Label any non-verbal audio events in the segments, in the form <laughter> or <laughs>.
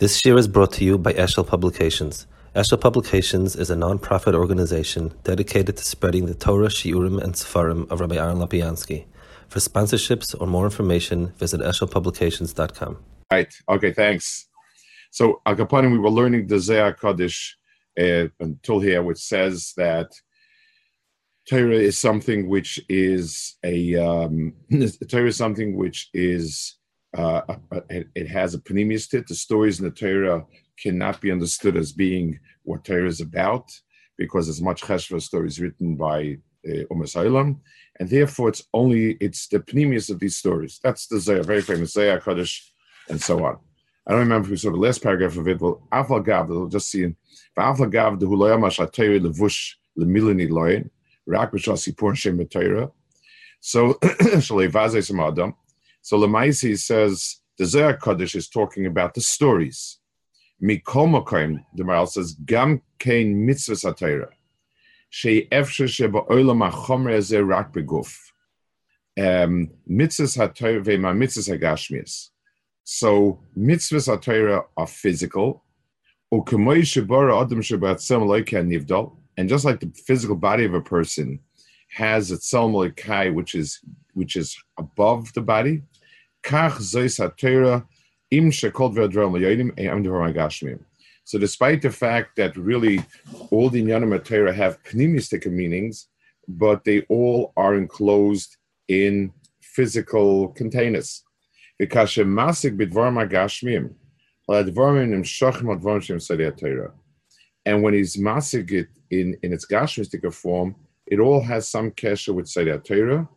This year is brought to you by Eshel Publications. Eshel Publications is a non-profit organization dedicated to spreading the Torah, Shiurim, and Sefarim of Rabbi Aaron Lapiansky. For sponsorships or more information, visit eshelpublications.com. Right. Okay, thanks. So, Al Kapanim, we were learning the Zohar Kaddish uh, until here, which says that Torah is something which is a um, <laughs> Torah is something which is uh, it, it, has a panemius The stories in the Torah cannot be understood as being what Torah is about because there's much cheshva stories written by uh, Umm and therefore it's only it's the panemius of these stories. That's the very famous Zohar Kaddish, and so on. I don't remember if we saw the last paragraph of it. Well, Afal Gav, we'll just see Afal Gav the Hulayamash Atayri Levush Lemilani Loin, Rak B'Shasipur Shem Torah. So <clears throat> Shalei Vazei Samadam. So Lamaisi says the Zohar Kaddish is talking about the stories. Mikol the Maral says, Gam Kain Mitzvah Satira. Shei Efshe Sheba Olam HaChomer Ezeh Rak Beguf. Um, mitzvahs HaTorah Ve'ma Mitzvahs HaGashmias. So mitzvahs HaTorah are physical. U'kemoy Shebara Adam Loika Nivdal. And just like the physical body of a person has its Selm which is which is above the body, So despite the fact that really all the Inyanim Torah have pneumistic meanings, but they all are enclosed in physical containers. And when he's masik it in, in its gashmistic form, it all has some kesher with Seder Torah,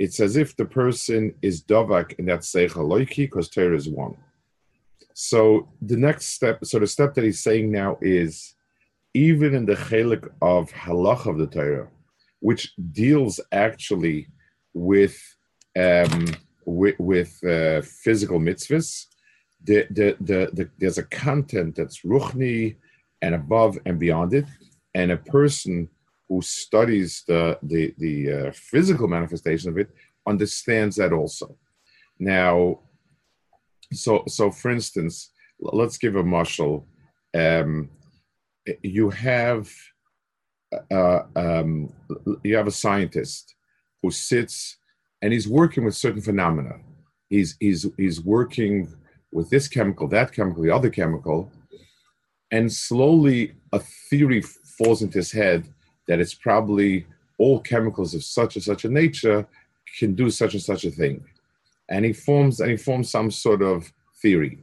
it's as if the person is dovak in that seichel loiki because Torah is one. So the next step, so the step that he's saying now is even in the chelik of halach of the Torah, which deals actually with um, with, with uh, physical mitzvahs, the, the, the, the, there's a content that's ruchni and above and beyond it, and a person who studies the the, the uh, physical manifestation of it understands that also. Now, so so for instance, let's give a marshal. Um, you have uh, um, you have a scientist who sits and he's working with certain phenomena. He's he's he's working with this chemical, that chemical, the other chemical, and slowly a theory falls into his head that it's probably all chemicals of such and such a nature can do such and such a thing. And he forms and he forms some sort of theory.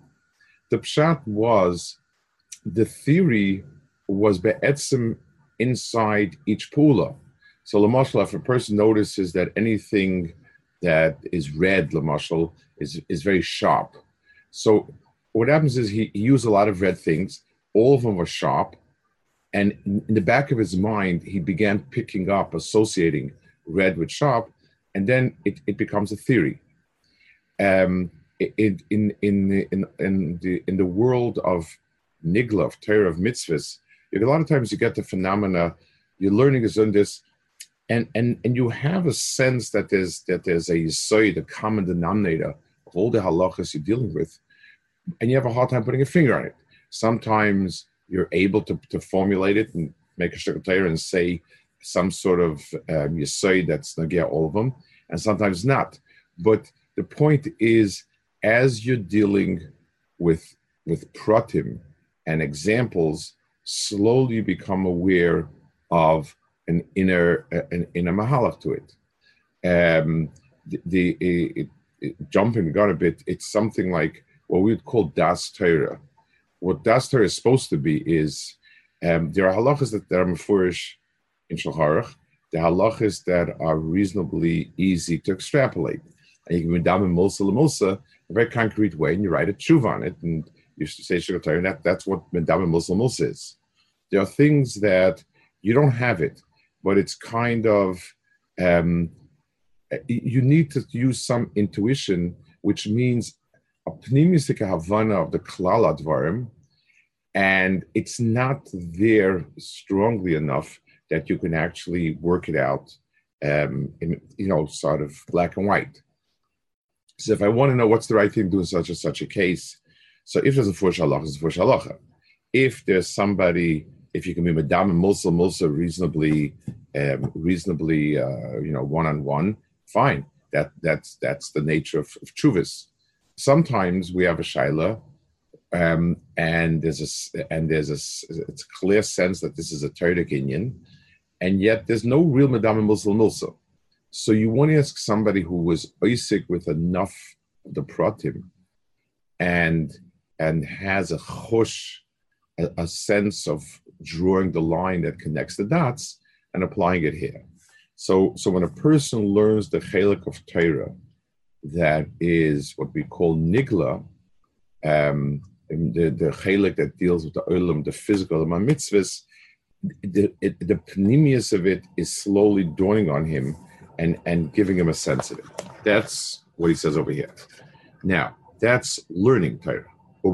The pshat was the theory was be'etzim inside each pula. So Lamashal, if a person notices that anything that is red, Lamashal, is, is very sharp. So what happens is he, he used a lot of red things. All of them were sharp. And in the back of his mind, he began picking up, associating red with sharp, and then it, it becomes a theory. Um, in, in, in, in, in, the, in the world of nigla, of Torah, of mitzvahs, a lot of times you get the phenomena, you're learning is on this, and, and, and you have a sense that there's, that there's a yisoid, a common denominator of all the halachas you're dealing with, and you have a hard time putting a finger on it. Sometimes you're able to, to formulate it and make a shakatayr and say some sort of um, say that's nagia all of them, and sometimes not. But the point is, as you're dealing with with pratim and examples, slowly become aware of an inner an inner mahalach to it. Um, the, the it, it, jumping got a bit. It's something like what we would call das Torah what Daster is supposed to be is um, there are halachas that, that are mafurish in Shulchan the halachas that are reasonably easy to extrapolate. And you can be in mulsa mulsa a very concrete way, and you write a tshuva on it, and you say and that, that's what medam mulsa mulsa is. There are things that you don't have it, but it's kind of um, you need to use some intuition, which means a pnimistic havana of the klal advarim, and it's not there strongly enough that you can actually work it out, um, in you know, sort of black and white. So if I want to know what's the right thing to do in such and such a case, so if there's a fush halacha, it's a fush halacha. If there's somebody, if you can be madam and mulsa mulsa reasonably, um, reasonably, uh, you know, one on one, fine. That that's that's the nature of, of chuvis. Sometimes we have a shaila, um, and there's a and there's a it's a clear sense that this is a Torah Indian, and yet there's no real madam and mulsa mulsa. So you want to ask somebody who was Isaac with enough of the pratim and and has a chush, a, a, sense of drawing the line that connects the dots and applying it here. So, so when a person learns the chelik of Torah, that is what we call nigla, um, the, the chelik that deals with the olam, the physical, the mitzvahs, the, it, the panemius of it is slowly dawning on him and, and giving him a sense of it. That's what he says over here. Now, that's learning Torah. It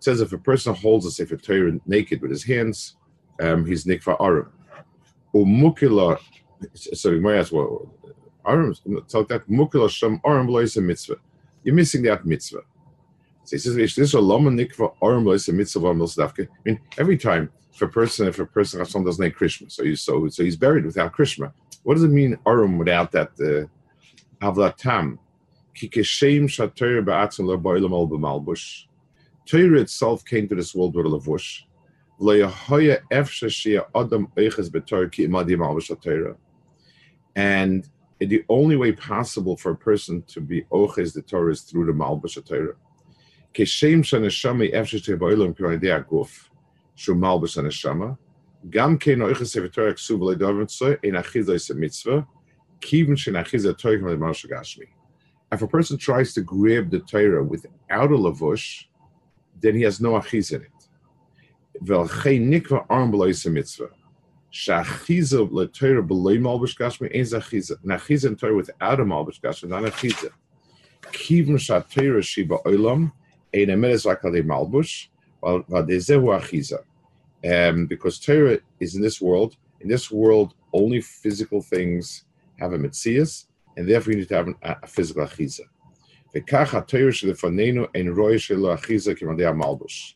says if a person holds a Sefer Torah naked with his hands, um, he's Nikva Arum. Umukila, sorry, my ask well. You're missing that mitzvah. He says, "This a lama nikva arum lois mitzvah I mean, every time if a person if a person has someone doesn't have Krishma, so he's so so he's buried without Krishma. What does it mean arum without that uh, avlatam? Kikeshem shater ba'atzim le'boilam al b'malbush. Torah itself came to this world with a lavush. And the only way possible for a person to be oches the Torah is through the Malbush Torah. כשם שהנשמה אפשר שתהיה בעולם כמו על ידי הגוף, שהוא מלבוש הנשמה, גם כן לא יחס ותורה כסוב ולא דבר מצוי, אין אחיזה איזה מצווה, כיוון שאין אחיזה תורה כמו דבר שגשמי. If a person tries to grab the Torah without a lavush, then he has no achiz in it. Mitzvah. Without a malbush mitzvah. Um, because Torah is in this world. In this world, only physical things have a mitzias, and therefore you need to have a, a physical achiza. Ein achiza malbush.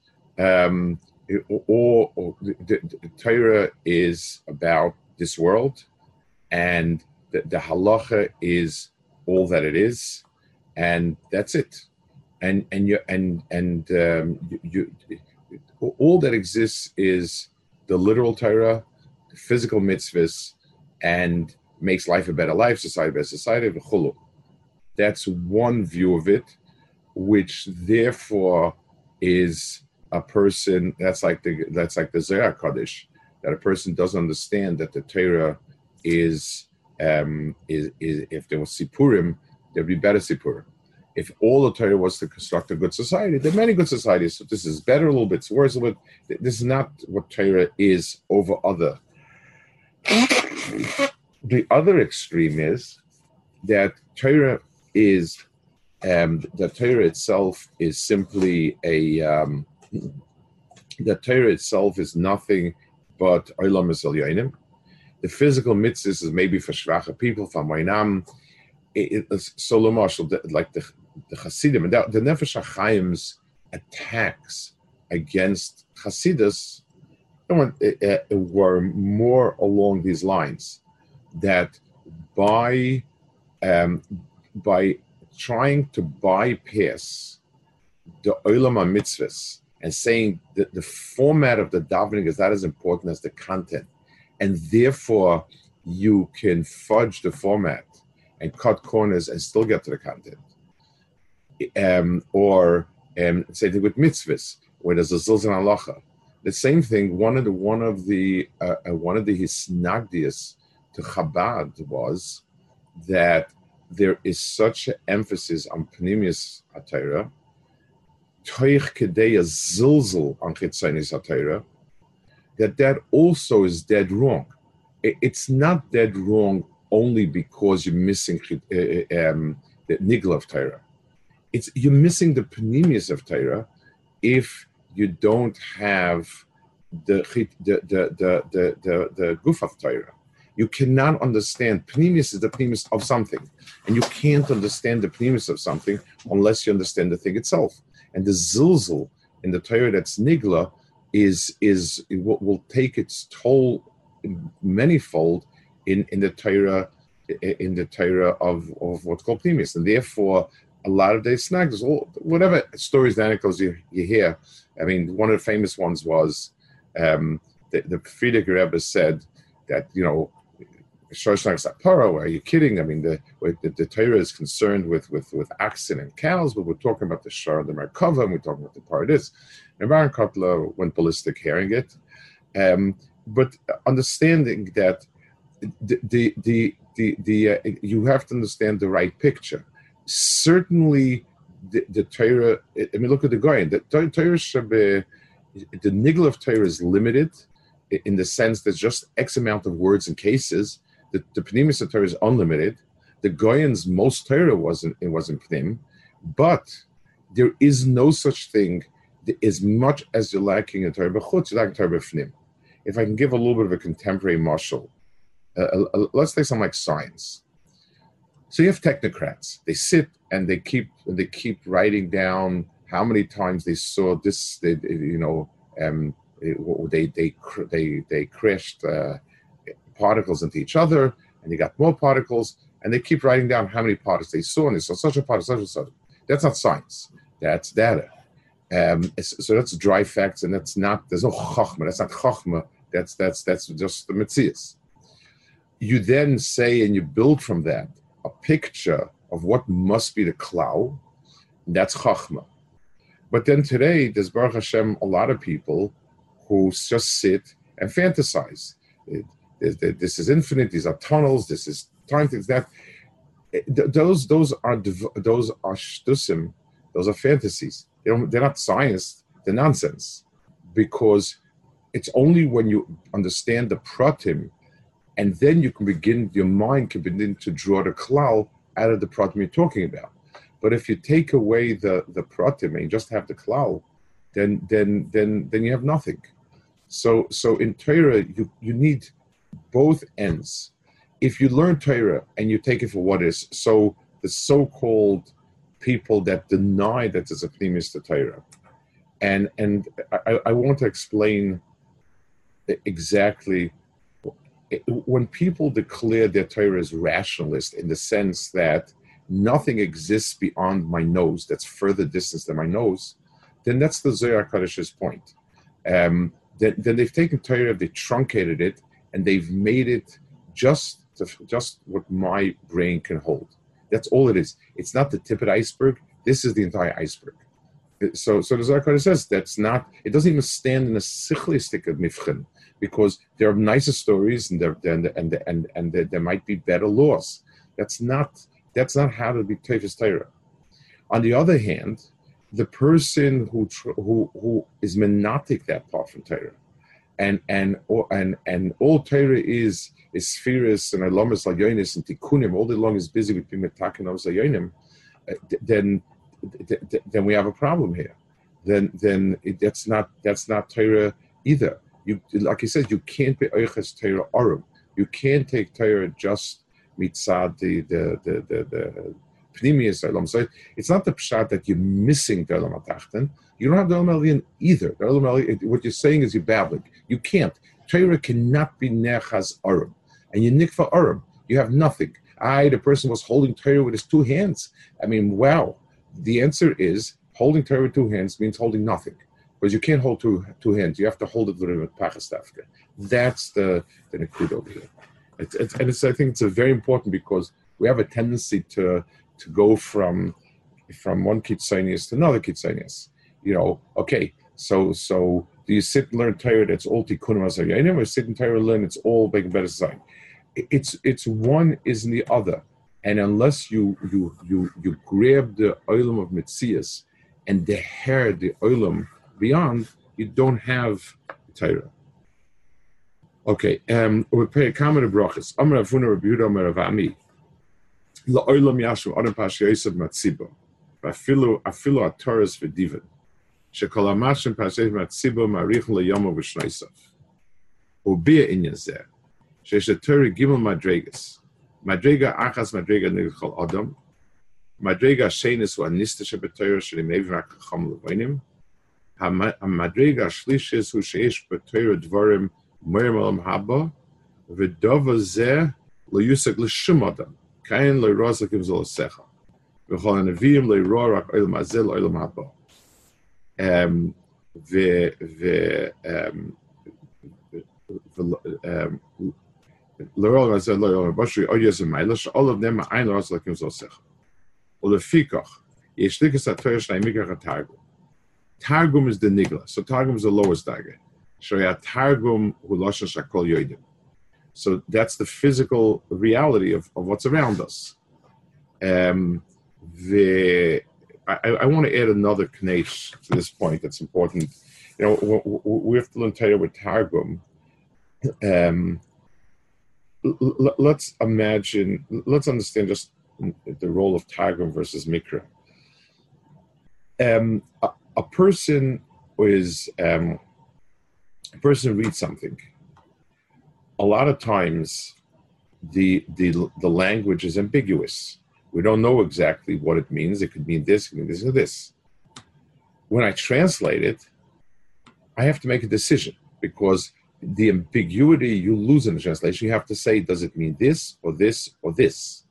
um, or, or the, the, Torah is about this world and the, the halacha is all that it is, and that's it and and you and and um, you, you, all that exists is the literal Torah, the physical mitzvahs, and makes life a better life, society better society. That's one view of it, which therefore is a person. That's like the that's like the Zohar Kaddish, that a person doesn't understand that the Torah is um, is, is if there was Sipurim, there'd be better Sipurim if all the Torah was to construct a good society, there are many good societies. So this is better, a little bit, it's worse, a little bit. This is not what Torah is over other. the other extreme is that Torah is um, the Torah itself is simply a um, the Torah itself is nothing but Olam Yanim. The physical mitzvahs is maybe for shvacha people, for Mainam. So, lo marshal like the the Hasidim, and the Nefesh HaChaim's attacks against Hasidus were more along these lines, that by um, by trying to bypass the Olam mitzvahs and saying that the format of the davening is not as important as the content, and therefore you can fudge the format and cut corners and still get to the content um, or um, same thing with mitzvahs, where there's a zilzan halacha. The same thing. One of the one of the uh, uh one of the hisnagdias to Chabad was that there is such an emphasis on Pneumius Atera, Toich on that that also is dead wrong. It's not dead wrong only because you're missing uh, uh, um, the Nigla of Torah. It's you're missing the Pneumius of Torah if you don't have the the the the the, the, the Guf of Torah. You cannot understand. Pneumius is the Pneumius of something. And you can't understand the Pneumius of something unless you understand the thing itself. And the Zilzal in the Torah that's Nigla is, is will, will take its toll manifold in, in the Torah in the Torah of, of what's called Pneumius. And therefore, a lot of these snags, whatever stories and anecdotes you, you hear. I mean, one of the famous ones was um, the, the Frierdiker Rebbe said that, you know, Shoshnak Sapara, are you kidding? I mean, the, the, the Torah is concerned with, with, with oxen and cows, but we're talking about the Shar the Merkava, and we're talking about the this. And Baron Kotler went ballistic hearing it. Um, but understanding that the, the, the, the, the uh, you have to understand the right picture. Certainly, the, the Torah, I mean, look at the guy, the Torah should be, the niggle of Torah is limited in the sense there's just X amount of words and cases, the, the Pnimis Torah is unlimited. The Goyan's most Torah wasn't it wasn't Pnim, but there is no such thing as much as you're lacking in Torah b'chutz, you're lacking Torah b'fnim. If I can give a little bit of a contemporary marshal, uh, uh, uh, let's take something like science. So you have technocrats. They sit and they keep they keep writing down how many times they saw this. They, you know, um, they they they they crashed. Uh, particles into each other, and you got more particles, and they keep writing down how many particles they saw, and they saw such a particle, such and such. That's not science. That's data. Um, so that's dry facts, and that's not. There's no chachma. That's not chachma. That's that's that's just the mitzias. You then say and you build from that a picture of what must be the cloud. That's chachma. But then today, there's Baruch Hashem a lot of people who just sit and fantasize this is infinite. These are tunnels. This is time. Things that eh, those those are those are shtusim. Those are fantasies. They they're not science. They're nonsense. Because it's only when you understand the pratim, and then you can begin. Your mind can begin to draw the klal out of the pratim you're talking about. But if you take away the the pratim and just have the klal, then then then then you have nothing. So so in Torah you you need both ends. If you learn Torah and you take it for what is, so the so-called people that deny that there's a pnimis to Torah, and and I, I want to explain exactly when people declare their Torah as rationalist in the sense that nothing exists beyond my nose that's further distance than my nose, then that's the Zohar Kadish's point. Um, then, then they've taken Torah, they truncated it, and they've made it just to, just what my brain can hold. That's all it is. It's not the tip of the iceberg. This is the entire iceberg. So, so the Zakar says that's not. It doesn't even stand in a sichlistic of mifchen because there are nicer stories and there and and and and there, there might be better laws. That's not that's not how to be teifus Torah. On the other hand, the person who who who is menatic that part from Torah and and and and all Torah is is spheres and alamas layonis and tikkunim. All day long is busy with bimetakin of zayonim. Uh, then then we have a problem here. Then then it, that's not that's not Torah either. You like I said, you can't be oiches Torah arum. You can't take Torah just mitzad the the the the, the Pnimius it's not the pshat that you're missing the Olam Atachten. You don't have the Olam Elyon either. The Olam Elyon, what you're saying is you're babbling. You can't. Torah cannot be Nechaz Arum. And you nikva Arum. You have nothing. I, the person was holding Torah with his two hands. I mean, wow. The answer is holding Torah with two hands means holding nothing. Because you can't hold two two hands. You have to hold it with pachastafka. That's the the nikud over here. It's, it's, and it's, I think it's very important because we have a tendency to to go from from one kitzonius to another kitzonius. You know, okay, so so do you sit and learn Torah that's all tikkunim asayanim, or sit and Torah learn it's all making better society? it's it's one is in the other, and unless you you you you grab the oilam of mitzias and the hair the oilam beyond, you don't have Torah. Okay, um, we pay a comment of brachas. Amar Avuna Rabbi Yehuda Amar Avami. La'olam yashu adam pashi yosef matzibo. Afilu afilu ataras v'divan. Shekol amashim pashi matzibo marich le'yomo v'shnaisav. Ubia inyan zeh. Shesh Torah gimel madregas. Madrega achas madrega nigchol adam. Madrega shenis wa nista shebetoyer shelimev rakacham levoinim. המדרגה השלישית הוא שיש בתויר דבורים מהר מעולם הבא, ודובר זה לא יושג לשום אדם, Kain le'ro zakim zol secha. V'chol anavim le'ro rak oil mazil oil mabo. Um, the, the, um, the, um, all of them are ein Ross like so sich. Oder Fikach. Je stücke sa Teures na imiger Targum. Targum is the nigla. So Targum is the lowest dagger. So Targum hu losha shakol yoidim. So that's the physical reality of, of what's around us. Um, the I, I want to add another knesh to this point that's important. You know, we have to learn Torah with Targum. Um, l- let's imagine, let's understand just the role of Targum versus Mikra. Um, a person is um, a person reads something. A lot of times, the the the language is ambiguous. We don't know exactly what it means. It could mean this, it could mean this, or this. When I translate it, I have to make a decision because the ambiguity you lose in the translation. You have to say, does it mean this or this or this?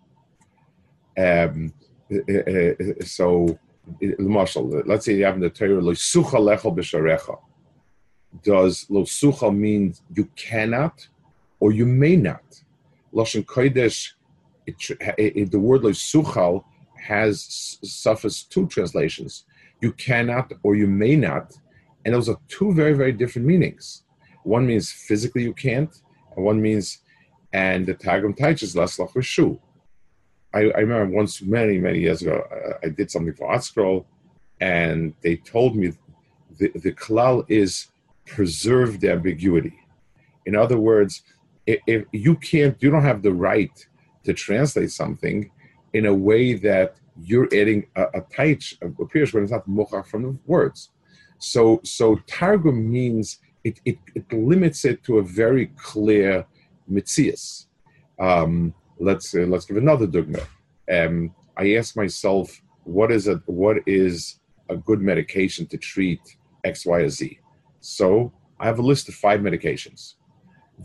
Um, uh, uh, uh so Marshall, let's say you have in the Torah. Does Losucha mean you cannot or you may not? Lashon Kodesh, it, it, the word Loisuchal has suffers two translations. You cannot or you may not. And those are two very, very different meanings. One means physically you can't, and one means, and the Targum teaches less like I, I, remember once many many years ago uh, I did something for ArtScroll, and they told me the the klal is preserve the ambiguity. In other words, if, you can't, you don't have the right to translate something in a way that you're adding a, a taich appears when it's not mochach from the words. So so targum means it, it, it limits it to a very clear mitzias. Um, let's uh, let's give another dogma. Um, I ask myself, what is a what is a good medication to treat X, Y, or Z? So I have a list of five medications.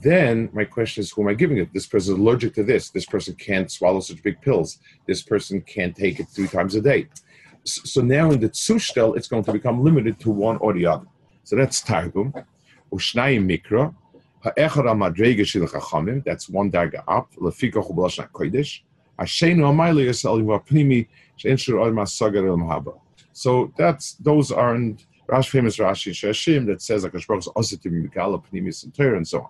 Then my question is, who am I giving it? This person is allergic to this. This person can't swallow such big pills. This person can't take it three times a day. So now in the tzushtel, it's going to become limited to one or the other. So that's targum. Ushnayim mikra. Ha'echad madrega shil chachamim. That's one daga up. Lefika chubalash kodesh. Ashenu amayli yisrael pnimi shein shur od masagar el mahaba. So that's those aren't Rash famous Rashi Shashim that says like Baruch is ositim mikala pnimis and and so on.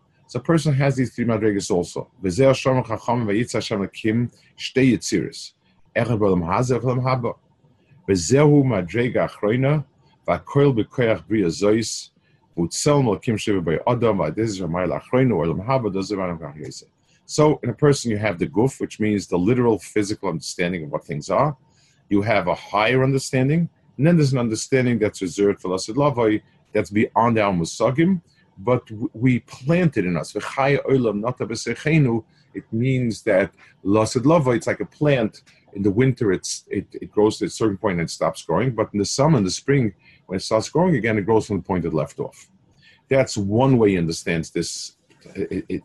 So a person has these three madregas also. So, in a person, you have the guf, which means the literal physical understanding of what things are. You have a higher understanding, and then there's an understanding that's reserved for Lasid Lavai, that's beyond our musagim, but we plant it in us. It means that Lasid Lavai, it's like a plant. In the winter, it's it, it grows to a certain point and stops growing, but in the summer and the spring, when it starts growing again, it grows from the point it left off. That's one way he understands this it, it,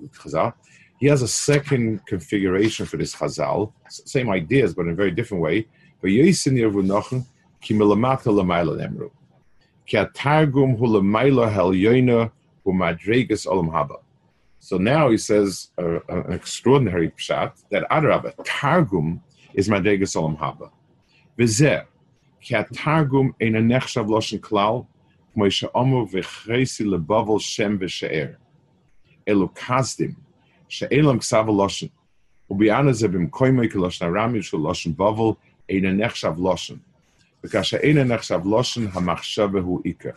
He has a second configuration for this Chazal, same ideas, but in a very different way umadregas olam haba. So now he says uh, an extraordinary pshat that Adrabah, Targum is Madregas Olam Haba. V'zeh, ki ha-Targum eina nechshav loshen klal, k'moi she'omu v'chresi lebavel shem v'she'er. Elu kazdim, she'elam ksav loshen. Ubi'ana ze b'mkoimoi ki loshen arami shu loshen bavel eina nechshav loshen. V'ka she'eina nechshav loshen hamachshav hu ikah.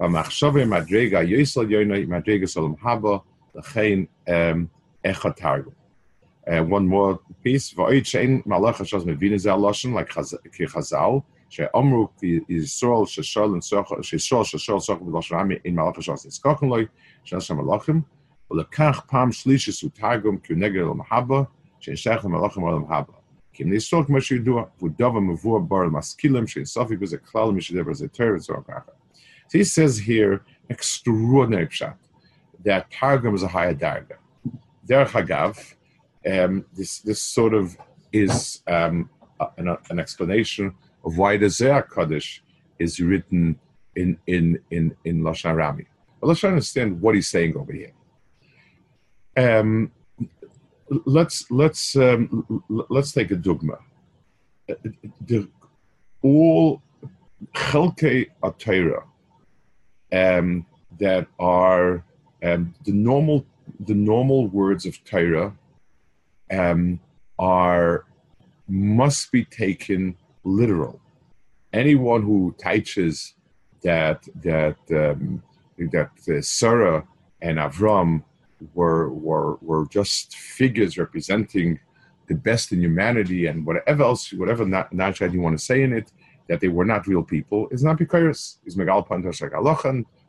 והמחשבה מדרגה יסל יוינה, מדרגה סלם הבא, לכן אחד תרגום. Uh, one more piece, ואויד שאין מלאכה שאז מבינה זה הלושן, כחז"ל, שאמרו כי ישראל ששול ששול ששול סוך בלשון עמי אין מלאכה שעש נזקקן לו, של שם מלאכים, ולקח פעם שלישי הוא תרגום כי הוא נגד למחבה, שנשייך למלאכים על המחבה. כי אם ניסול כמו שידוע, הוא דבר מבוא בר למשכילים, שאין סופי בזה כלל מי שדבר זה תר וזור ככה. So he says here, extraordinary pshat, that Targum is a higher darga. Derech Hagav, um, this, this sort of is um, an, an explanation of why the Zohar Kaddish is written in in in in Lashon Rami. But let's try to understand what he's saying over here. Um, let's let's um, let's take a dogma. The, all chelkei atayra um, that are um, the normal the normal words of Torah um, are must be taken literal. Anyone who teaches that that um, that uh, Sarah and Avram were were were just figures representing the best in humanity and whatever else, whatever natural you want to say in it, that they were not real people, is not because is megal pantash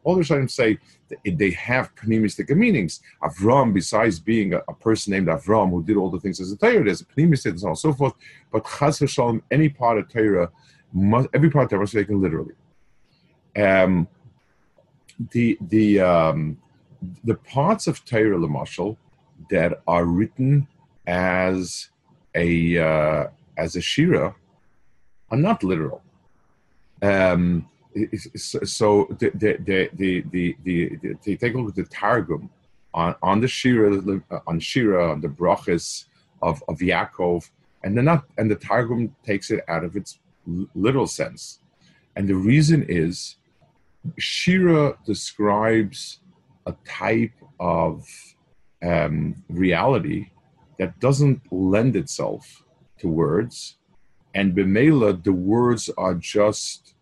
all the time say that they have pneumistic meanings. Avram, besides being a, a, person named Avram who did all the things as a Torah, there's a pneumistic and so on and so forth. But Chaz v'shalom, any part of Torah, must, every part of Torah is taken literally. Um, the the um, the parts of Torah Lamashal that are written as a uh, as a shira are not literal. Um, so the the the the the, the, take a look at the Targum on, on the Shira on Shira on the brachas of of Yaakov, and then not and the Targum takes it out of its literal sense, and the reason is Shira describes a type of um, reality that doesn't lend itself to words, and Bemela the words are just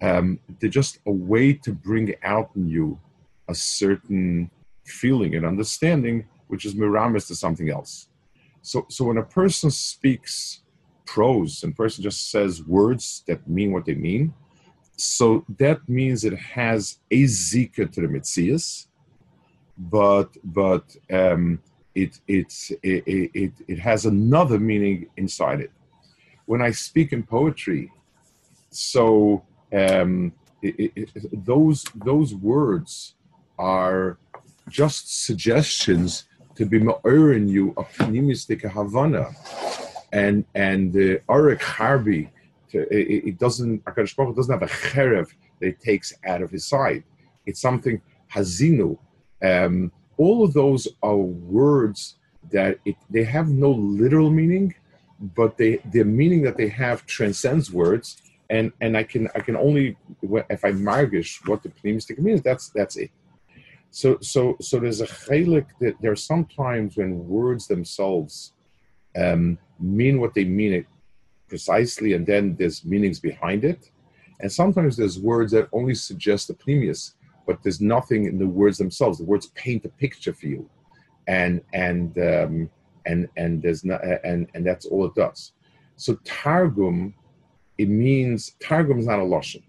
um, they're just a way to bring out in you a certain feeling and understanding, which is miramis to something else. So, so when a person speaks prose and person just says words that mean what they mean, so that means it has a zika to the mitzias, but but um, it, it, it, it, it has another meaning inside it. When I speak in poetry, so um, it, it, those those words are just suggestions to be in you a pneumistic havana, and and the Arik Harbi, it, it doesn't Akadosh doesn't have a cherev that it takes out of his side. It's something hazinu. Um, all of those are words that it, they have no literal meaning, but they the meaning that they have transcends words and and I can I can only if I margish what the pneumistic means. That's that's it. So so so there's a chalik that there are some times when words themselves um, mean what they mean it precisely, and then there's meanings behind it. And sometimes there's words that only suggest the pneumius, but there's nothing in the words themselves. The words paint a picture for you, and and um, and and there's not and and that's all it does. So targum it means Targum is not a lashon.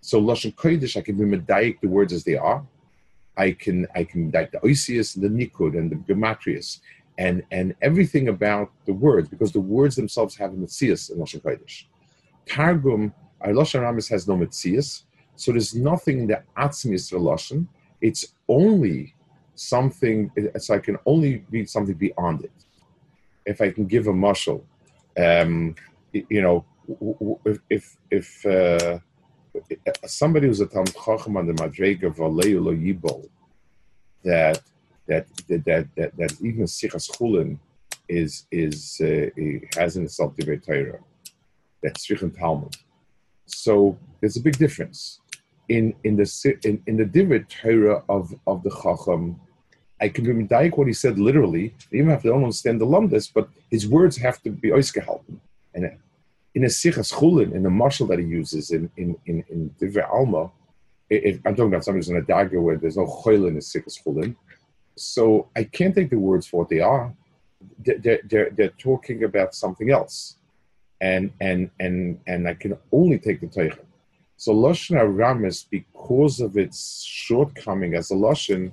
So lashon kodesh, I can be medayik the words as they are. I can I can medayik the oisius, the nikud, and the gematrius, and and everything about the words because the words themselves have a mitzias in lashon kodesh. Targum, our lashon ramis has no mitzias, so there's nothing in the atzmi lashon. It's only something, so I can only read something beyond it. If I can give a muscle, um, you know, if if uh, somebody who's a Tam Chacham on the Madrega Valeu Lo Yibol, that that that that that, that even Sichas Chulin is is uh, has in itself the Torah. That's Strichen Talmud. So there's a big difference in in the in, in the Divrei Torah of of the Chacham. I can be medayik what he said literally, even if I don't understand the lumdis, but his words have to be oisgehalten. And in a sichas chulin, in the marshal that he uses in in in, in Divrei Alma, if, I'm talking about somebody who's in a dagger where there's no choil in the sichas chulin, so I can't take the words for what they are. They're, they're, they're talking about something else, and and and and I can only take the teichen. So lashon Aramis, because of its shortcoming as a lashon,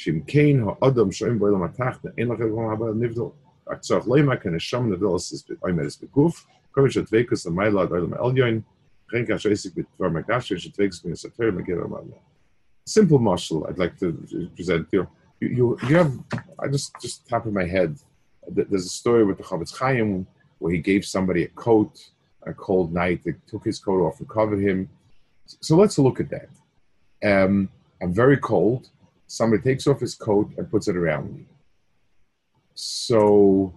שאם כן האדם שוהים בו אלא מתחת, אין לך גם הבא נבדל. רק צורך לא ימק הנשום נבדל איימרס בגוף, כובד שדבקוס למעלה עד העולם העליון, וכן כאשר עסק בדבר מקדש, יש דבקוס מן הספר מגיע למעלה. Simple marshal I'd like to present you. You, you, you have, I just, just tap in my head, there's a story with the Chofetz Chaim where he gave somebody a coat a cold night. They took his coat off and covered him. So let's look at that. Um, I'm very cold. Somebody takes off his coat and puts it around me. So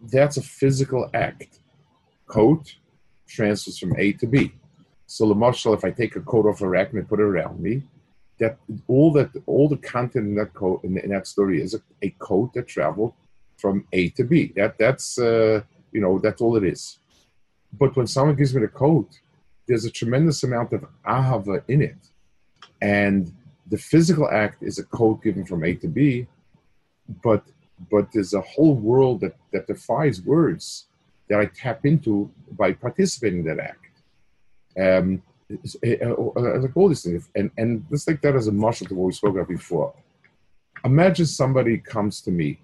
that's a physical act. Coat transfers from A to B. So, the Lamashal, if I take a coat off a rack and I put it around me, that all that all the content in that coat in, in that story is a, a, code that traveled from A to B. That that's uh, you know that's all it is. But when someone gives me the coat, there's a tremendous amount of ahava in it, and the physical act is a code given from A to B, but but there's a whole world that that defies words that I tap into by participating in that act. Um, like all these things, and and let's take that as a marshal to what we spoke about before. Imagine somebody comes to me.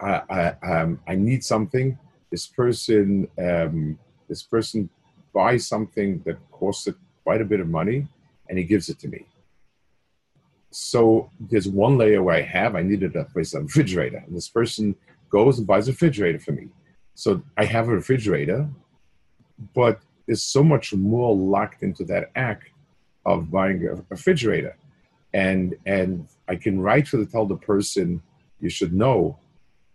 I I, um, I need something. This person um, this person buys something that costs quite a bit of money, and he gives it to me. So there's one layer where I have I needed a place a refrigerator, and this person goes and buys a refrigerator for me. So I have a refrigerator, but there's so much more locked into that act of buying a refrigerator. And and I can rightfully tell the person, you should know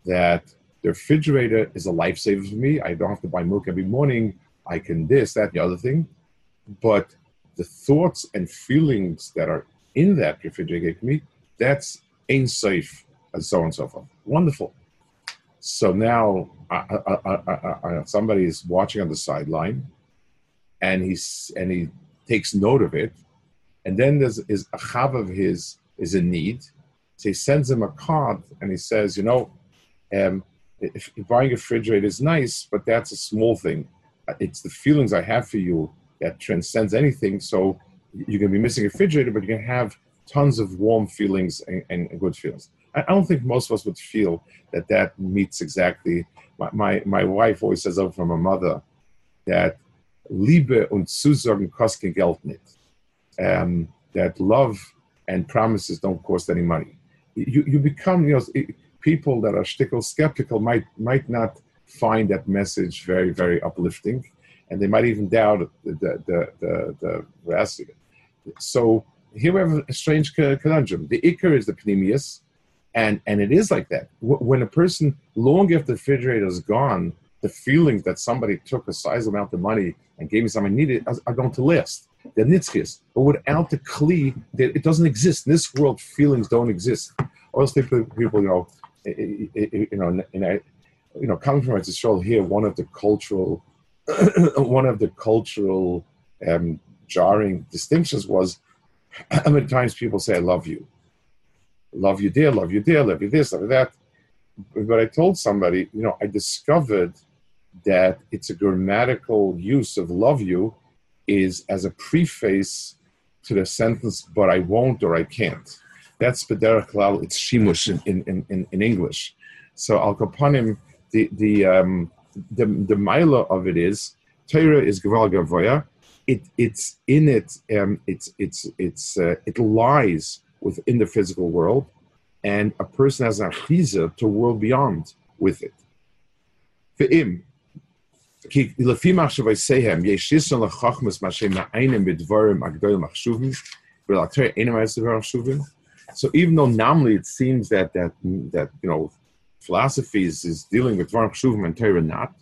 that the refrigerator is a lifesaver for me. I don't have to buy milk every morning. I can this, that, the other thing. But the thoughts and feelings that are in that refrigerator for me, that's ain't safe, and so on and so forth. Wonderful. So now I, I, I, somebody is watching on the sideline and he's and he takes note of it, and then there's is a chav of his is in need, so he sends him a card and he says, you know, um, if, if buying a refrigerator is nice, but that's a small thing. It's the feelings I have for you that transcends anything. So you're going to be missing a refrigerator, but going to have tons of warm feelings and, and, good feelings. I don't think most of us would feel that that meets exactly. My, my, my wife always says over from her mother that Liebe und Zusagen kosten Geld nicht. Um, that love and promises don't cost any money. You, you become, you know, people that are stickle skeptical might might not find that message very, very uplifting, and they might even doubt the the the, the, the veracity. So here we have a strange conundrum. The ikar is the pneumius, And, and it is like that. When a person, long after the refrigerator is gone, the feelings that somebody took a sizable amount of money and gave me something I needed are going to last. They're nitzchis. But without the kli, it doesn't exist. In this world, feelings don't exist. I always think people, you know, you know, you know, coming from Israel here, one of the cultural, <clears throat> one of the cultural um, jarring distinctions was <clears throat> how many times people say, "I love you." love you dear, love you dear, love you this, love you that. But I told somebody, you know, I discovered that it's a grammatical use of love you is as a preface to the sentence, but I won't or I can't. That's Bederach Klal, it's Shimush in, in, in, in English. So Al Kapanim, the, the, um, the, the mila of it is, Torah is Gval Gavoya, it it's in it um, it's it's it's uh, it lies within the physical world and a person has an achiza to world beyond with it. So even though nominally it seems that that that you know philosophy is, is dealing with dvarim and Torah not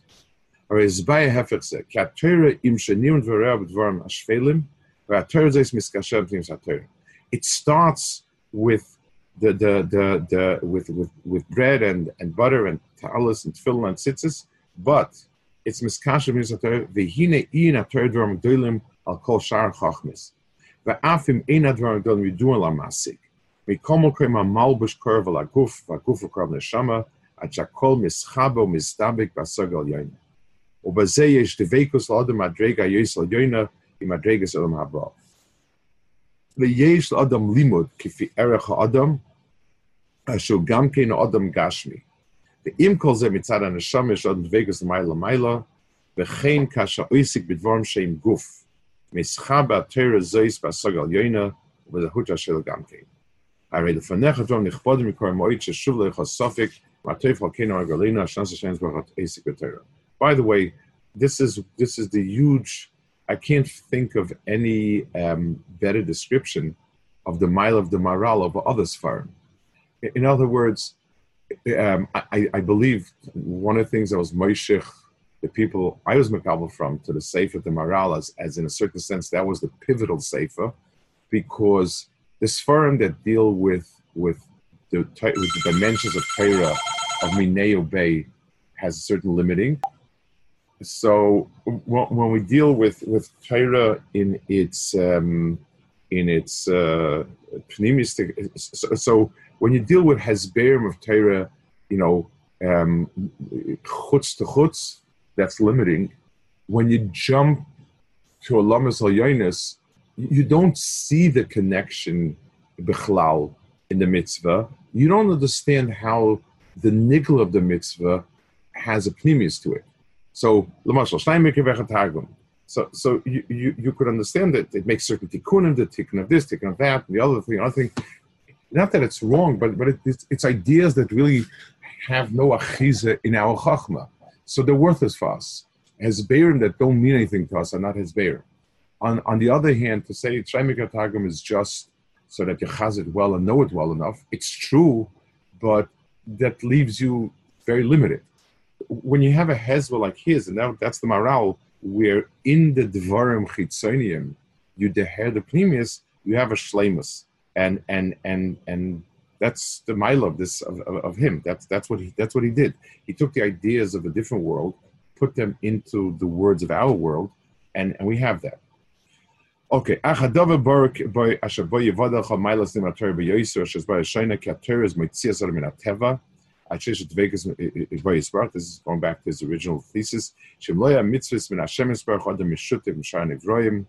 or is by hefet ze ki Torah im shenim dvarim b'dvarim ashfelim, v'atorah zeis miskashem t'im Torah it starts with the the the, the with, with with bread and and butter and talis and tefillin and tzitzis, but it's miskasha mizater v'hine in ater dvarim gdolim al kol shar chachmis v'afim ein advarim gdolim yiduan la masik mikomo krem malbush korv la guf v'guf korv neshama עד שהכל מסחבו מסדבק בסגל יוינה. ובזה יש דבקוס לאדם מדרגה יויס על יוינה עם מדרגס עולם הבא. ויש לאדם לימוד כפי ערך האדם, אשר גם כן האדם גשמי. ועם כל זה מצד הנשם יש עוד דבקוס למעלה למעלה, וכן כאשר עסק בדברים שהם גוף, מסחה בתרא זויס בסגל יוינה, ובזהות השל גם כן. הרי לפניך דברים נכבודים מקור מועד ששוב לך סופק, מעטף על כן הרגלינו, שנס השם זבחת עסק בתרא. By the way, this is this is the huge I can't think of any um, better description of the mile of the Maharal of other Sfarim. In other words, um, I, I, believe one of the things that was Moishich, the people I was Makabal from, to the Sefer, the Maharal, as, as in a certain sense, that was the pivotal Sefer, because the Sfarim that deal with, with, the, with the dimensions of Torah, of Mineo Bay, has a certain limiting so when we deal with with Torah in its um, in its uh, so, so, when you deal with Hezberim of Torah, you know, um, chutz to chutz, that's limiting. When you jump to a lamas al you don't see the connection bichlal in the mitzvah. You don't understand how the niggle of the mitzvah has a pneumius to it. So, so, so you, you, you could understand that it makes certain tikkunim, the tikkun of this, tikkun of that, the other thing, other thing. Not that it's wrong, but, but it, it's, it's ideas that really have no achiza in our chachma. So they're worthless for us. Hezberim that don't mean anything to us are not hezberim. On, on the other hand, to say Shaimik Targum is just so that you chaz it well and know it well enough, it's true, but that leaves you very limited when you have a hezbollah like his, and that, that's the morale, where in the Dvarim Chitzonium, you deher the Pneumius, you have a Shlemus. And and and and that's the mile of this of, of, of, him. That's that's what he that's what he did. He took the ideas of a different world, put them into the words of our world, and, and we have that. Okay, Achadava Barak by Ashaboy Yavadacha Milas Nimater Beyoiser Shazbay Shaina Kater is Mitzias Minateva. This is going back to his original thesis. Shemloya mitzvahs min Hashem Yisbarach Adam Mishutim Mishar Nevroim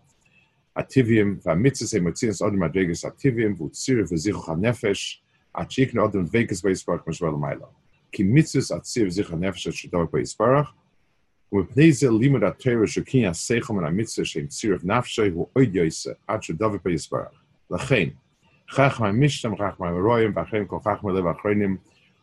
Ativim v'amitzvahs emotzias Adam Adregas Ativim v'utzir v'zichuch HaNefesh Achik no Adam Vegas V'Yisbarach Mishvar L'mayla Ki mitzvahs atzir v'zichuch HaNefesh Shador V'Yisbarach ומפני זה לימוד התרא שוקין השכל מן המצווה שהם צירוף נפשי הוא עוד יויסה עד שדבר ביסברך. לכן, חכם המשתם, חכם הרואים, ואחרים כל חכם לב האחרונים,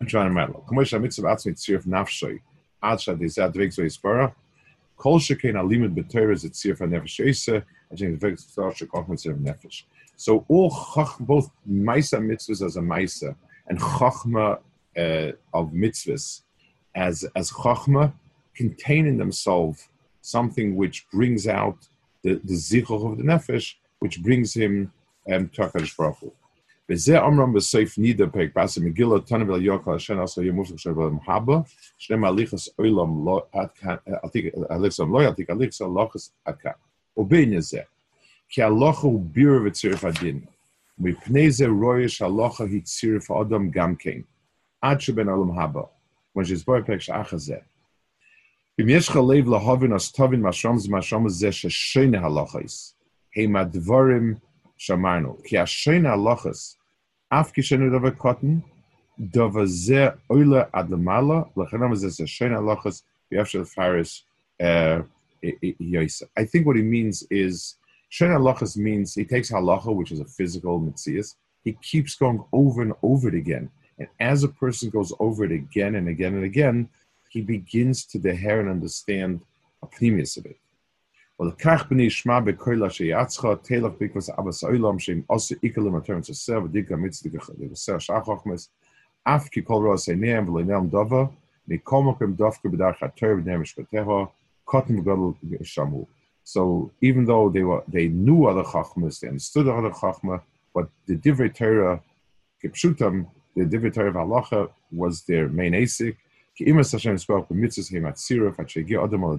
I'm trying to remember. Kamish mitzvah atzmi tzirf nafshay ad shad. Kol shekein alimud b'teir is tzirf nefesh. I think the shekoch nefesh. So all chach, both maisa mitzvahs as a maisa and chachma uh, of mitzvahs as as chachma contain in themselves something which brings out the the zichor of the nefesh, which brings him um, to Hakadosh Baruch Hu. וזה אומרם בסעיף נידה פרק בעשה מגילה תנא וליוקל השן עשה ימוס עכשיו במחבה שני מהליכס אוילם לא עד כאן הליכס לא יעתיק הליכס הלוחס עד כאן ובין זה כי הלוכה הוא בירה וצירף הדין. מפני זה רואה שהלוכה היא צירף האדם גם כן, עד שבין העולם הבא, כמו שהסבור בפרק שאח הזה. אם יש לך לב להובין, אז תבין מהשום זה מהשום הזה ששני הלוכס, הם הדבורים שאמרנו, כי השני הלוכס, Af kishenu ze ze faris. Uh, I think what he means is "shen lachos means he takes halacha, which is a physical mitzvah. He keeps going over and over it again, and as a person goes over it again and again and again, he begins to the hair and understand a of it. So even though they were they knew other chachmas, they understood other chachma, but the divrei Torah, kipshutam, the divrei Torah of halacha was their main asik. Ki imas Hashem spoke at shegi adam al.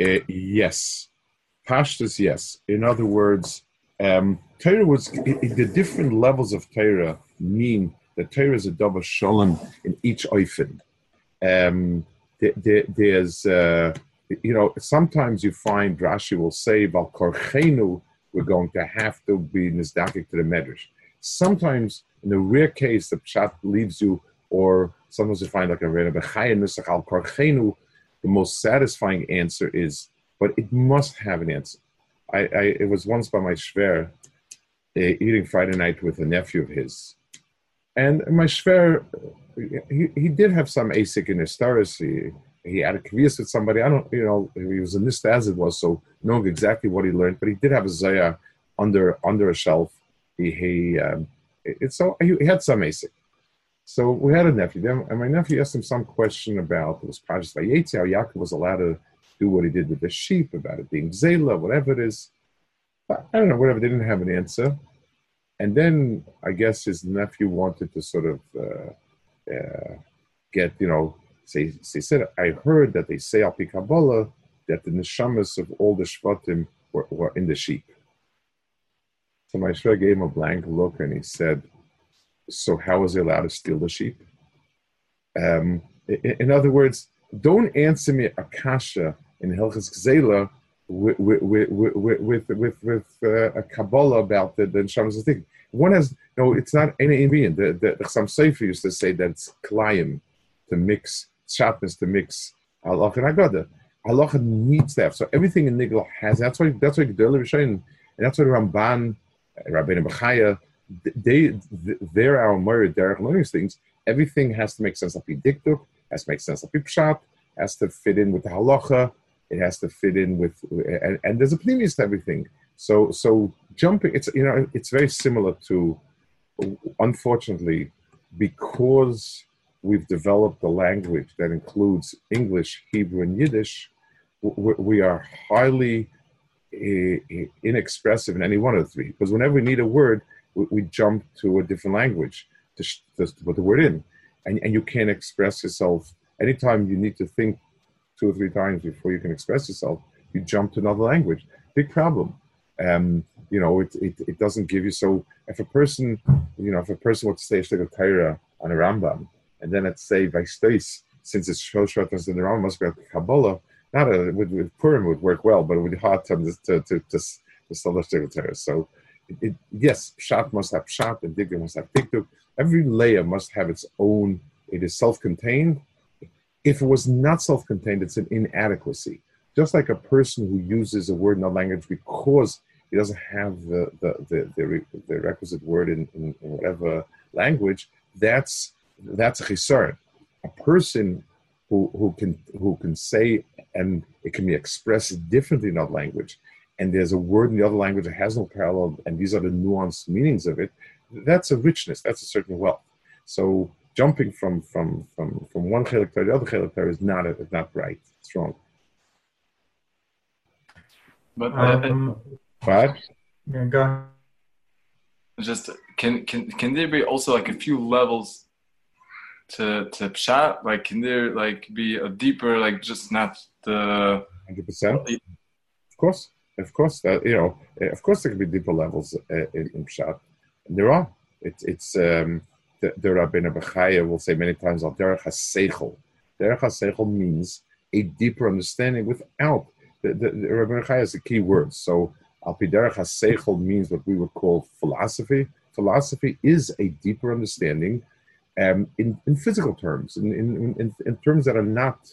Uh, yes, pashtas yes. In other words, um, Torah was the different levels of Torah mean that Torah is a double shalom in each oifen. Um, there, there, there's uh, you know, sometimes you find Rashi will say, Val Korchenu, we're going to have to be nizdakik to the medrash. Sometimes, in a rare case, the pshat leaves you, or sometimes you find like a Rebbe Nusach al Korchenu, the most satisfying answer is, but it must have an answer. I, I it was once by my shver, uh, eating Friday night with a nephew of his, and my shver, he, he did have some asik in his stars he had a kvias with somebody. I don't, you know, he was a nista as it was, so knowing exactly what he learned. But he did have a zaya under under a shelf. He, he um, it's so he, he had some ASIC. So we had a nephew, then, and my nephew asked him some question about it was by Vayetzi, how Yaakov was allowed to do what he did with the sheep, about it being Zela, whatever it is. I don't know, whatever. They didn't have an answer. And then I guess his nephew wanted to sort of uh, uh, get, you know, say, say, said, I heard that they say al Kabbalah that the neshamas of all the shvatim were, were in the sheep. So my shver gave him a blank look and he said, so how was he allowed to steal the sheep? Um, in, other words, don't answer me akasha in Hilchas Gzela with with with with with, with uh, a Kabbalah about the the neshamas thing. One has no, it's not any inconvenient. The the, the Chassam Sofer used to say that it's klayim to mix sharpness to mix halacha and agada. Halacha needs that. So everything in Nigel has. That's why. That's why Gedolah Rishonim, and that's why Ramban, Rabbeinu Bechaya, they they're our morid derech learning things. Everything has to make sense of diktuk, has to make sense of pshat, has to fit in with the halacha. It has to fit in with, and, and there's a previous to everything. So so jumping, it's you know it's very similar to, unfortunately, because we've developed a language that includes English, Hebrew, and Yiddish, we are highly eh, eh, inexpressive in any one of the three. Because whenever we need a word, we, we jump to a different language to, sh- to put the word in. And, and you can't express yourself. Anytime you need to think two or three times before you can express yourself, you jump to another language. Big problem. Um, you know, it, it, it doesn't give you so. If a person, you know, if a person wants to say Shtigal Torah on a Rambam, and then let's say stace, since it's Shoshatas in the Rambam must be a Kabbalah, not a, with, with Purim would work well, but it would be hard to, to, to, to, to still Shtigal Torah. So, it, yes, Pshat must have Pshat, and Dikduk must have Dikduk. Every layer must have its own, it is self contained. If it was not self contained, it's an inadequacy. Just like a person who uses a word in a language because he doesn't have the the the, the, the requisite word in, in, in, whatever language, that's that's a chisar. A person who, who can who can say and it can be expressed differently in that language, and there's a word in the other language that has no parallel, and these are the nuanced meanings of it. That's a richness. That's a certain wealth. So jumping from from from from one chelik to the other chelik is not a, not right. It's wrong. But uh, um, what? Yeah, go ahead. Just can can can there be also like a few levels to to pshat? Like can there like be a deeper like just not the hundred percent? Of course, of course that you know, of course there can be deeper levels uh, in, in pshat. And there are. It's it's um, the, the Rabbeinu Bechaya will say many times al derech haseichel. Derech haseichel means a deeper understanding without the, the, the Rabbeinu Bechaya is a key word. So Alpiderach HaSeichel means what we would call philosophy. Philosophy is a deeper understanding um, in, in physical terms, in, in, in, in terms that are not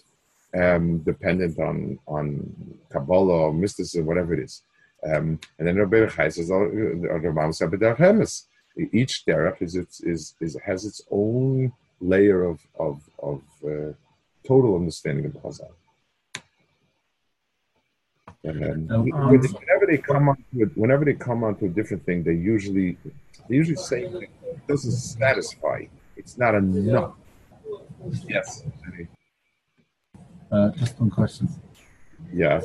um, dependent on, on Kabbalah or mysticism, whatever it is. Um, and then Rabbi Chai says, oh, each derech is, is, is, is, has its own layer of, of, of uh, total understanding of Chazal. And um, whenever they come on to whenever they come onto a different thing, they usually they usually say it doesn't satisfy. It's not enough. Yes. Uh, just one question. Yeah.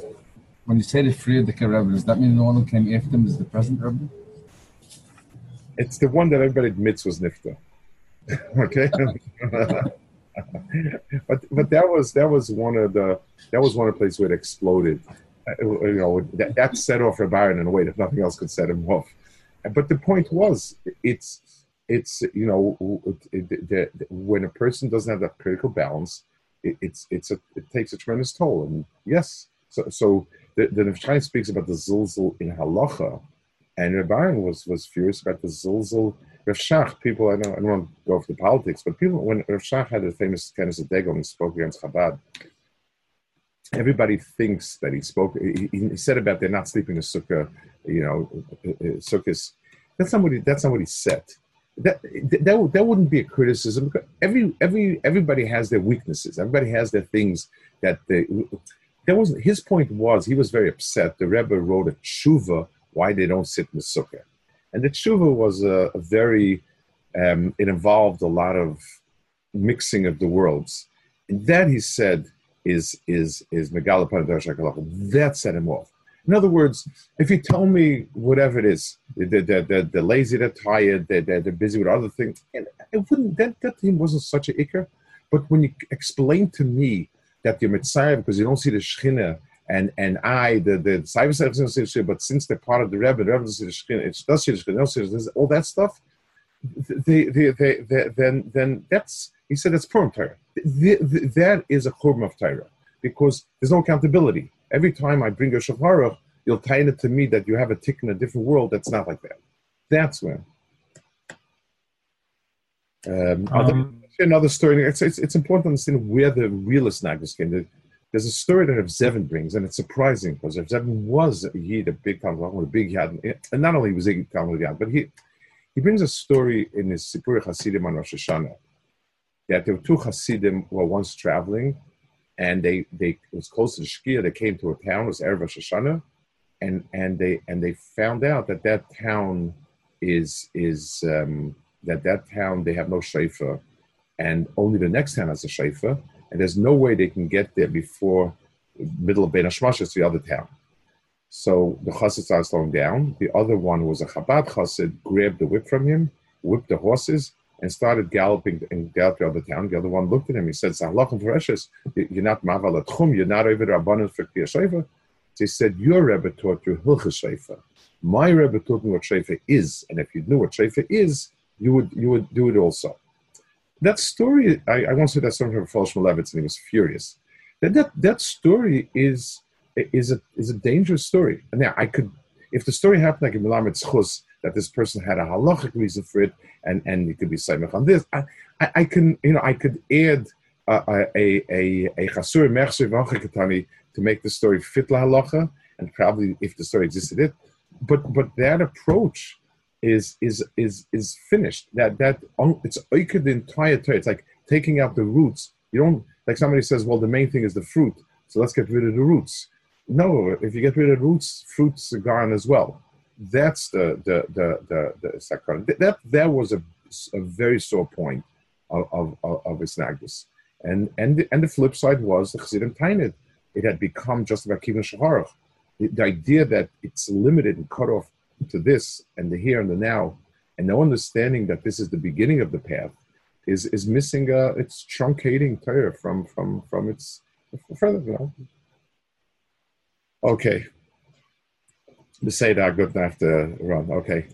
When you say the free of the Rebbe, does that mean the one who came after them is the present Rebbe? It's the one that everybody admits was Nifta. <laughs> okay. <laughs> but but that was that was one of the that was one of the places where it exploded you know, that, that set off a Baron in a way that nothing else could set him off. But the point was, it's it's you know, it, it, it, when a person doesn't have that critical balance, it's it's a, it takes a tremendous toll. And yes, so so the the Nefshai speaks about the zilzal in halacha, and Rabbi was was furious about the zilzal. Rav Shach, people, I don't, I don't want to go off the politics, but people, when Rav Shach had a famous kind of and spoke against Chabad, everybody thinks that he spoke. He, he, said about they're not sleeping in sukkah, you know, uh, uh, sukkahs. That's not what he, that's not what he said. That, that that wouldn't be a criticism. Every every everybody has their weaknesses. Everybody has their things that they. That wasn't his point. Was he was very upset. The Rebbe wrote a tshuva why they don't sit in the sukkah, and the tshuva was a, a very. Um, it involved a lot of mixing of the worlds. And that he said is is is Megala That set him off. In other words, if you tell me whatever it is, they're, they're, they're, lazy, they're tired, they're, they're, busy with other things, and it wouldn't that that thing wasn't such a ikr. But when you explain to me that you're Mitzvah because you don't see the Shechina and and I the the Cyber but since they're part of the Rebbe, the Rebbe doesn't see the Shechina, it does see the Shechina, see the all that stuff. They, they, they, they, then then that's he said it's Purim Torah. that is a churban of Torah because there's no accountability. Every time I bring a shofar, you'll tie it to me that you have a tick in a different world that's not like that. That's when. Um, um, another story. It's, it's, it's, important to understand where the realist nagus came. There's a story that Rav Zevin brings, and it's surprising because Rav Zevin was he the big Talmud, a big yad, and not only was he Talmud yad, but he he brings a story in his Sipur Hasidim on Rosh Hashanah that there were two Hasidim who were once traveling, and they they it was close to the Shkia. They came to a town, it was Erev Shoshana, and and they and they found out that that town is is um, that that town they have no shayfa, and only the next town has a shayfa, and there's no way they can get there before middle of Ben Hashmash, is the other town. So the chassid started slowing down. The other one was a Chabad chassid, grabbed the whip from him, whipped the horses, and started galloping and galloped around the town. The other one looked at him. He said, "Sahlachem Fereshis, you're not maval tchum. You're not over rabbanon for Kiyah They said, "Your Rebbe taught you hilchas shayfa. My Rebbe taught me what shayfa is, and if you knew what shayfa is, you would you would do it also." That story, I, I once heard that story from Falsh Levitz, and he was furious. That, that that story is is a is a dangerous story. And now I could, if the story happened like in Milamed Chus, that this person had a halachic reason for it, and and it could be Saimach on this. I, I, I, can you know I could add a a a a chasur to make the story fit la halacha, and probably if the story existed it, but but that approach is is is is finished. That that it's oiked the entire Torah. It's like taking out the roots. You don't like somebody says, well, the main thing is the fruit, so let's get rid of the roots. No, if you get rid of roots, fruits are gone as well. That's the the the the, the. That that was a, a very sore point of of, of, Isnagdus. And and the, and the flip side was the Chassidim Tainid. It had become just about Kivin Shaharach. The, the idea that it's limited and cut off to this and the here and the now, and no understanding that this is the beginning of the path, is is missing. Uh, it's truncating Torah from from from its further. You know. Okay. The Seder, good enough to run. Okay.